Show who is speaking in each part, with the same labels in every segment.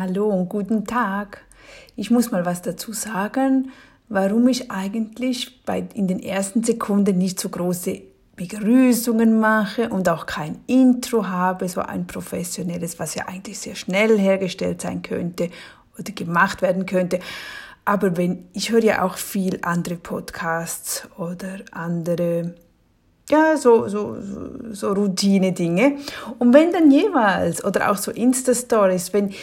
Speaker 1: Hallo und guten Tag. Ich muss mal was dazu sagen, warum ich eigentlich bei, in den ersten Sekunden nicht so große Begrüßungen mache und auch kein Intro habe, so ein professionelles, was ja eigentlich sehr schnell hergestellt sein könnte oder gemacht werden könnte. Aber wenn, ich höre ja auch viel andere Podcasts oder andere ja, so, so, so Routine-Dinge. Und wenn dann jeweils, oder auch so Insta-Stories, wenn,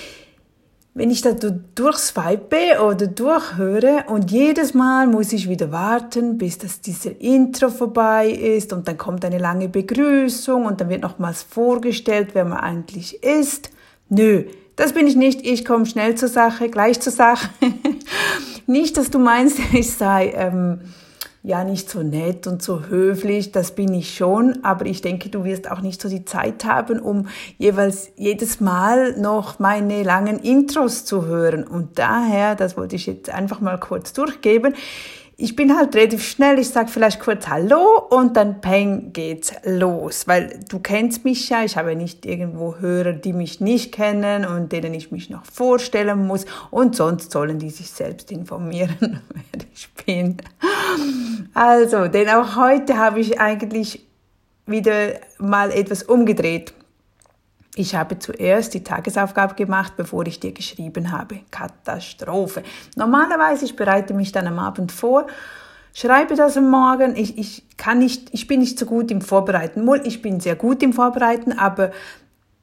Speaker 1: wenn ich da durchswipe oder durchhöre und jedes Mal muss ich wieder warten, bis das dieser Intro vorbei ist und dann kommt eine lange Begrüßung und dann wird nochmals vorgestellt, wer man eigentlich ist. Nö, das bin ich nicht. Ich komme schnell zur Sache, gleich zur Sache. nicht, dass du meinst, ich sei... Ähm, ja nicht so nett und so höflich, das bin ich schon, aber ich denke, du wirst auch nicht so die Zeit haben, um jeweils jedes Mal noch meine langen Intros zu hören. Und daher, das wollte ich jetzt einfach mal kurz durchgeben, ich bin halt relativ schnell, ich sage vielleicht kurz Hallo und dann peng geht's los, weil du kennst mich ja, ich habe nicht irgendwo Hörer, die mich nicht kennen und denen ich mich noch vorstellen muss und sonst sollen die sich selbst informieren, wer ich bin. Also, denn auch heute habe ich eigentlich wieder mal etwas umgedreht. Ich habe zuerst die Tagesaufgabe gemacht, bevor ich dir geschrieben habe. Katastrophe. Normalerweise, ich bereite mich dann am Abend vor, schreibe das am Morgen. Ich, ich kann nicht, ich bin nicht so gut im Vorbereiten. Ich bin sehr gut im Vorbereiten, aber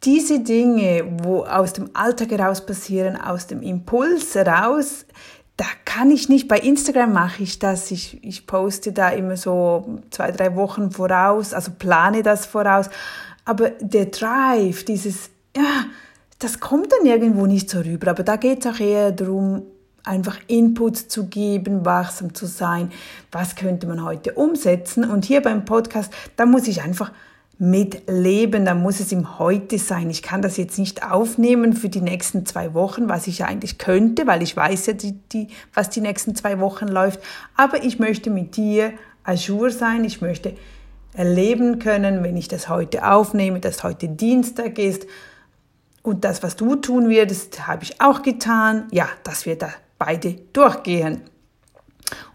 Speaker 1: diese Dinge, wo aus dem Alltag heraus passieren, aus dem Impuls heraus, da kann ich nicht, bei Instagram mache ich das, ich, ich poste da immer so zwei, drei Wochen voraus, also plane das voraus, aber der Drive, dieses, ja, das kommt dann irgendwo nicht so rüber. Aber da geht es auch eher darum, einfach Inputs zu geben, wachsam zu sein. Was könnte man heute umsetzen? Und hier beim Podcast, da muss ich einfach mitleben, da muss es im Heute sein. Ich kann das jetzt nicht aufnehmen für die nächsten zwei Wochen, was ich eigentlich könnte, weil ich weiß ja, die, die, was die nächsten zwei Wochen läuft. Aber ich möchte mit dir ajour sein. Ich möchte erleben können, wenn ich das heute aufnehme, dass heute Dienstag ist. Und das, was du tun wirst, habe ich auch getan. Ja, dass wir da beide durchgehen.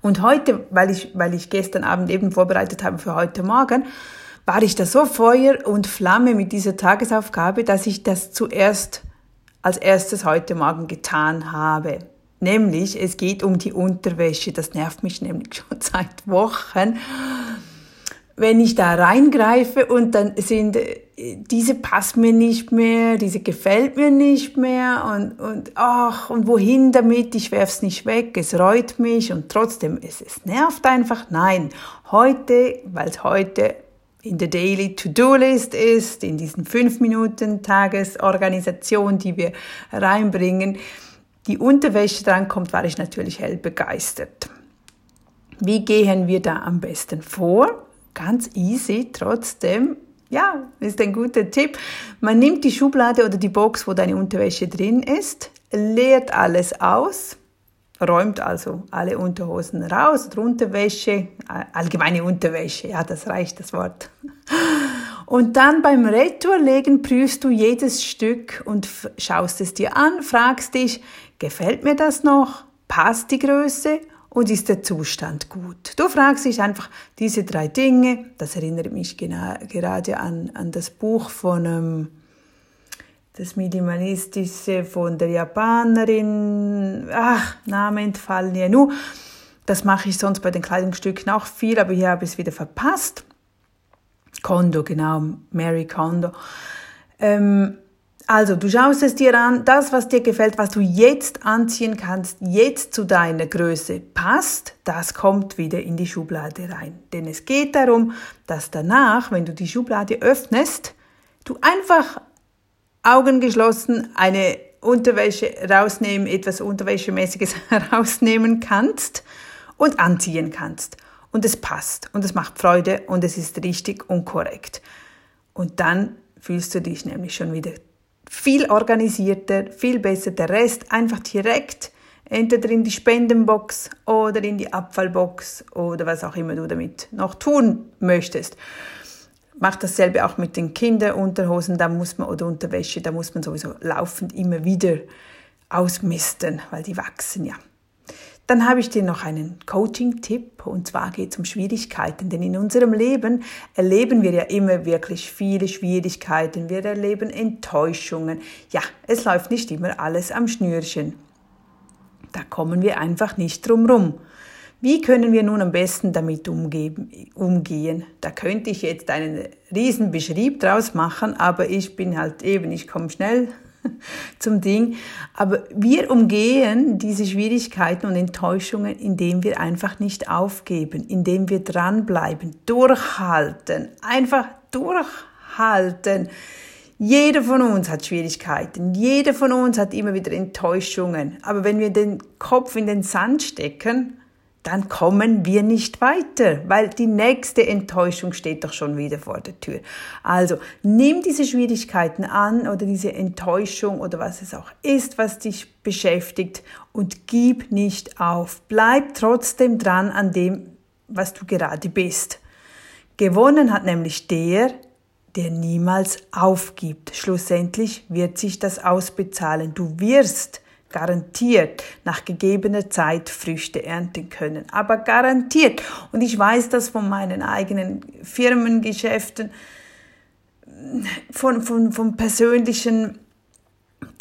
Speaker 1: Und heute, weil ich, weil ich gestern Abend eben vorbereitet habe für heute Morgen, war ich da so Feuer und Flamme mit dieser Tagesaufgabe, dass ich das zuerst als erstes heute Morgen getan habe. Nämlich, es geht um die Unterwäsche. Das nervt mich nämlich schon seit Wochen wenn ich da reingreife und dann sind, äh, diese passt mir nicht mehr, diese gefällt mir nicht mehr und, und ach, und wohin damit? Ich werf's nicht weg, es reut mich und trotzdem, es, es nervt einfach. Nein, heute, weil es heute in der Daily To-Do-List ist, in diesen fünf Minuten Tagesorganisation, die wir reinbringen, die Unterwäsche drankommt, war ich natürlich hell begeistert. Wie gehen wir da am besten vor? Ganz easy trotzdem. Ja, ist ein guter Tipp. Man nimmt die Schublade oder die Box, wo deine Unterwäsche drin ist, leert alles aus, räumt also alle Unterhosen raus, Unterwäsche, allgemeine Unterwäsche, ja, das reicht das Wort. Und dann beim Retourlegen prüfst du jedes Stück und schaust es dir an, fragst dich, gefällt mir das noch? Passt die Größe? Und ist der Zustand gut? Du fragst dich einfach diese drei Dinge. Das erinnert mich gerade an, an das Buch von ähm, das Minimalistische von der Japanerin. Ach, Name entfallen ja nur. Das mache ich sonst bei den Kleidungsstücken auch viel, aber hier habe ich es wieder verpasst. Kondo, genau, Mary Kondo. Ähm, also, du schaust es dir an, das, was dir gefällt, was du jetzt anziehen kannst, jetzt zu deiner Größe passt, das kommt wieder in die Schublade rein. Denn es geht darum, dass danach, wenn du die Schublade öffnest, du einfach Augen geschlossen eine Unterwäsche rausnehmen, etwas Unterwäschemäßiges rausnehmen kannst und anziehen kannst. Und es passt und es macht Freude und es ist richtig und korrekt. Und dann fühlst du dich nämlich schon wieder viel organisierter, viel besser. Der Rest einfach direkt entweder in die Spendenbox oder in die Abfallbox oder was auch immer du damit noch tun möchtest. Mach dasselbe auch mit den Kinderunterhosen, da muss man oder Unterwäsche, da muss man sowieso laufend immer wieder ausmisten, weil die wachsen ja. Dann habe ich dir noch einen Coaching-Tipp und zwar geht es um Schwierigkeiten, denn in unserem Leben erleben wir ja immer wirklich viele Schwierigkeiten, wir erleben Enttäuschungen. Ja, es läuft nicht immer alles am Schnürchen. Da kommen wir einfach nicht drum rum. Wie können wir nun am besten damit umgehen? Da könnte ich jetzt einen riesen Beschrieb draus machen, aber ich bin halt eben, ich komme schnell zum Ding. Aber wir umgehen diese Schwierigkeiten und Enttäuschungen, indem wir einfach nicht aufgeben, indem wir dranbleiben, durchhalten, einfach durchhalten. Jeder von uns hat Schwierigkeiten, jeder von uns hat immer wieder Enttäuschungen. Aber wenn wir den Kopf in den Sand stecken, dann kommen wir nicht weiter, weil die nächste Enttäuschung steht doch schon wieder vor der Tür. Also nimm diese Schwierigkeiten an oder diese Enttäuschung oder was es auch ist, was dich beschäftigt und gib nicht auf. Bleib trotzdem dran an dem, was du gerade bist. Gewonnen hat nämlich der, der niemals aufgibt. Schlussendlich wird sich das ausbezahlen. Du wirst garantiert nach gegebener Zeit Früchte ernten können. Aber garantiert. Und ich weiß das von meinen eigenen Firmengeschäften, von, von, von persönlichen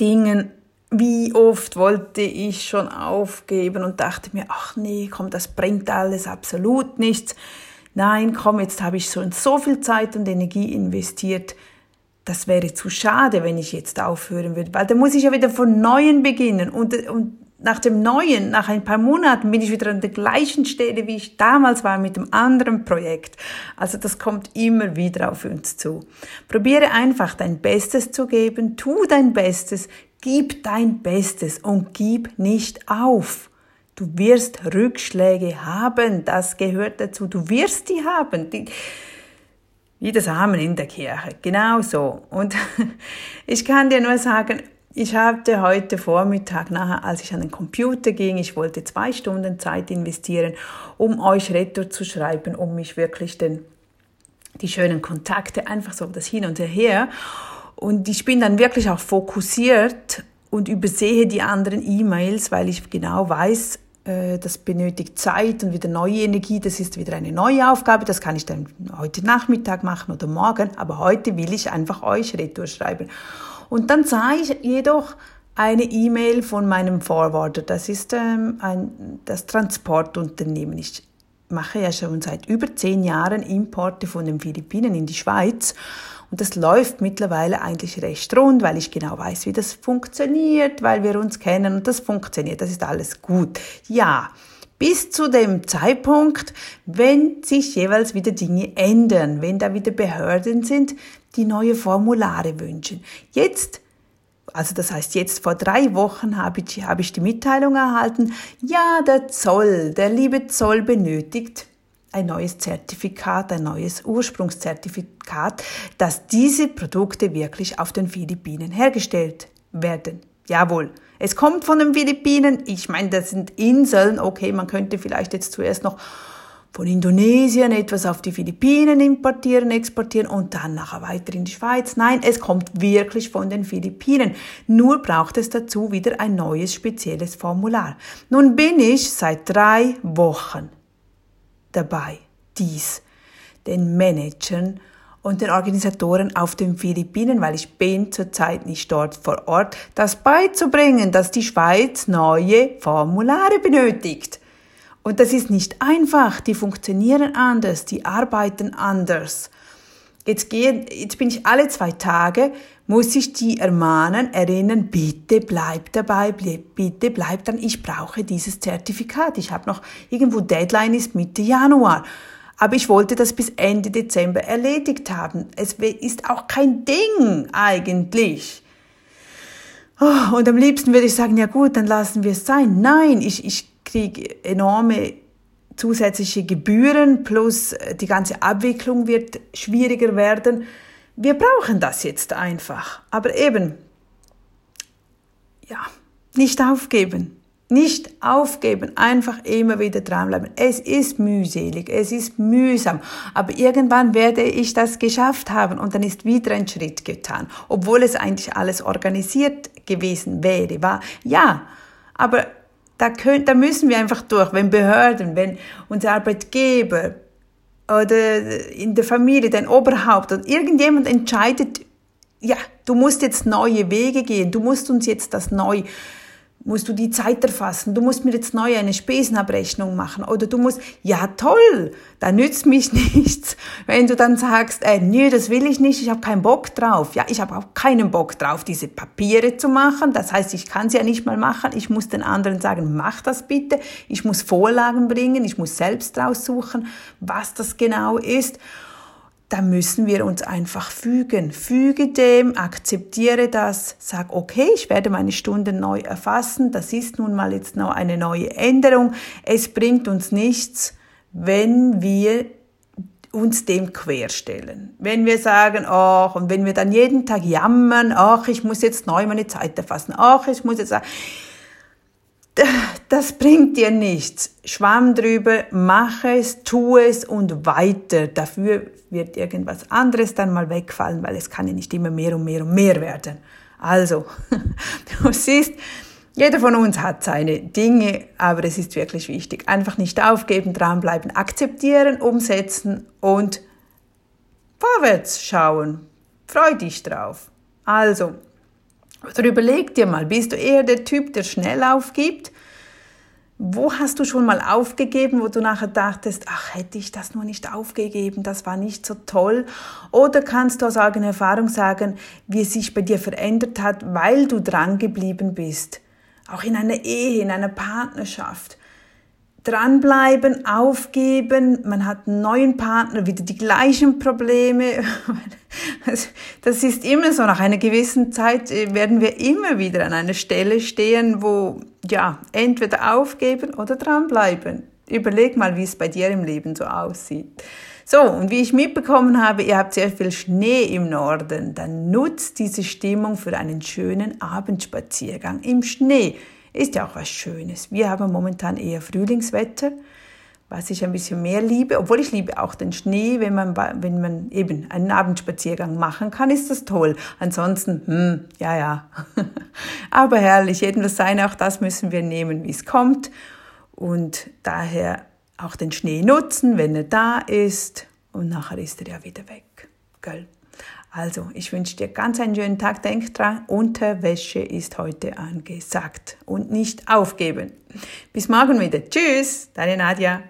Speaker 1: Dingen. Wie oft wollte ich schon aufgeben und dachte mir, ach nee, komm, das bringt alles absolut nichts. Nein, komm, jetzt habe ich so, so viel Zeit und Energie investiert das wäre zu schade, wenn ich jetzt aufhören würde, weil dann muss ich ja wieder von Neuem beginnen und, und nach dem Neuen, nach ein paar Monaten bin ich wieder an der gleichen Stelle, wie ich damals war mit dem anderen Projekt. Also das kommt immer wieder auf uns zu. Probiere einfach dein Bestes zu geben, tu dein Bestes, gib dein Bestes und gib nicht auf. Du wirst Rückschläge haben, das gehört dazu. Du wirst die haben. Die, wie das Amen in der Kirche. Genau so. Und ich kann dir nur sagen, ich hatte heute Vormittag nachher, als ich an den Computer ging, ich wollte zwei Stunden Zeit investieren, um euch Retour zu schreiben, um mich wirklich den, die schönen Kontakte, einfach so das Hin und Her. Und ich bin dann wirklich auch fokussiert und übersehe die anderen E-Mails, weil ich genau weiß, das benötigt Zeit und wieder neue Energie. Das ist wieder eine neue Aufgabe. Das kann ich dann heute Nachmittag machen oder morgen. Aber heute will ich einfach euch Retour schreiben. Und dann sah ich jedoch eine E-Mail von meinem Forwarder. Das ist ähm, ein, das Transportunternehmen. Ich mache ja schon seit über zehn Jahren Importe von den Philippinen in die Schweiz. Und das läuft mittlerweile eigentlich recht rund, weil ich genau weiß, wie das funktioniert, weil wir uns kennen und das funktioniert. Das ist alles gut. Ja, bis zu dem Zeitpunkt, wenn sich jeweils wieder Dinge ändern, wenn da wieder Behörden sind, die neue Formulare wünschen. Jetzt also das heißt, jetzt vor drei Wochen habe ich, habe ich die Mitteilung erhalten, ja, der Zoll, der liebe Zoll benötigt ein neues Zertifikat, ein neues Ursprungszertifikat, dass diese Produkte wirklich auf den Philippinen hergestellt werden. Jawohl. Es kommt von den Philippinen. Ich meine, das sind Inseln. Okay, man könnte vielleicht jetzt zuerst noch von Indonesien etwas auf die Philippinen importieren, exportieren und dann nachher weiter in die Schweiz. Nein, es kommt wirklich von den Philippinen. Nur braucht es dazu wieder ein neues spezielles Formular. Nun bin ich seit drei Wochen dabei, dies den Managern und den Organisatoren auf den Philippinen, weil ich bin zurzeit nicht dort vor Ort, das beizubringen, dass die Schweiz neue Formulare benötigt. Und das ist nicht einfach, die funktionieren anders, die arbeiten anders. Jetzt, gehen, jetzt bin ich alle zwei Tage, muss ich die ermahnen, erinnern, bitte bleib dabei, bitte bleib dann, ich brauche dieses Zertifikat. Ich habe noch irgendwo Deadline ist Mitte Januar. Aber ich wollte das bis Ende Dezember erledigt haben. Es ist auch kein Ding eigentlich. Oh, und am liebsten würde ich sagen, ja gut, dann lassen wir es sein. Nein, ich, ich kriege enorme zusätzliche Gebühren plus äh, die ganze Abwicklung wird schwieriger werden. Wir brauchen das jetzt einfach. Aber eben, ja, nicht aufgeben. Nicht aufgeben, einfach immer wieder dranbleiben. Es ist mühselig, es ist mühsam, aber irgendwann werde ich das geschafft haben und dann ist wieder ein Schritt getan, obwohl es eigentlich alles organisiert gewesen wäre. War ja, aber da, können, da müssen wir einfach durch, wenn Behörden, wenn unser Arbeitgeber oder in der Familie, dein Oberhaupt oder irgendjemand entscheidet, ja, du musst jetzt neue Wege gehen, du musst uns jetzt das neu musst du die Zeit erfassen, du musst mir jetzt neu eine Spesenabrechnung machen. Oder du musst, ja toll, da nützt mich nichts, wenn du dann sagst, äh, nee, das will ich nicht, ich habe keinen Bock drauf. Ja, ich habe auch keinen Bock drauf, diese Papiere zu machen, das heißt, ich kann sie ja nicht mal machen, ich muss den anderen sagen, mach das bitte, ich muss Vorlagen bringen, ich muss selbst raussuchen, was das genau ist da müssen wir uns einfach fügen. Füge dem, akzeptiere das, sag, okay, ich werde meine Stunden neu erfassen, das ist nun mal jetzt noch eine neue Änderung. Es bringt uns nichts, wenn wir uns dem querstellen. Wenn wir sagen, ach, und wenn wir dann jeden Tag jammern, ach, ich muss jetzt neu meine Zeit erfassen, ach, ich muss jetzt sagen, das bringt dir nichts. Schwamm drüber, mach es, tu es und weiter. Dafür wird irgendwas anderes dann mal wegfallen, weil es kann ja nicht immer mehr und mehr und mehr werden. Also, du siehst, jeder von uns hat seine Dinge, aber es ist wirklich wichtig. Einfach nicht aufgeben, dranbleiben, akzeptieren, umsetzen und vorwärts schauen. Freu dich drauf. Also, oder überleg dir mal, bist du eher der Typ, der schnell aufgibt? Wo hast du schon mal aufgegeben, wo du nachher dachtest, ach, hätte ich das nur nicht aufgegeben, das war nicht so toll? Oder kannst du aus eigener Erfahrung sagen, wie es sich bei dir verändert hat, weil du dran geblieben bist? Auch in einer Ehe, in einer Partnerschaft dranbleiben, aufgeben, man hat einen neuen Partner, wieder die gleichen Probleme. Das ist immer so, nach einer gewissen Zeit äh, werden wir immer wieder an einer Stelle stehen, wo, ja, entweder aufgeben oder dranbleiben. Überleg mal, wie es bei dir im Leben so aussieht. So, und wie ich mitbekommen habe, ihr habt sehr viel Schnee im Norden, dann nutzt diese Stimmung für einen schönen Abendspaziergang im Schnee ist ja auch was Schönes. Wir haben momentan eher Frühlingswetter, was ich ein bisschen mehr liebe. Obwohl ich liebe auch den Schnee, wenn man, wenn man eben einen Abendspaziergang machen kann, ist das toll. Ansonsten, hm, ja, ja. Aber herrlich, jedenfalls sein, auch das müssen wir nehmen, wie es kommt. Und daher auch den Schnee nutzen, wenn er da ist. Und nachher ist er ja wieder weg. Gell? Also, ich wünsche dir ganz einen schönen Tag. Denk dran, Unterwäsche ist heute angesagt und nicht aufgeben. Bis morgen wieder. Tschüss, deine Nadja.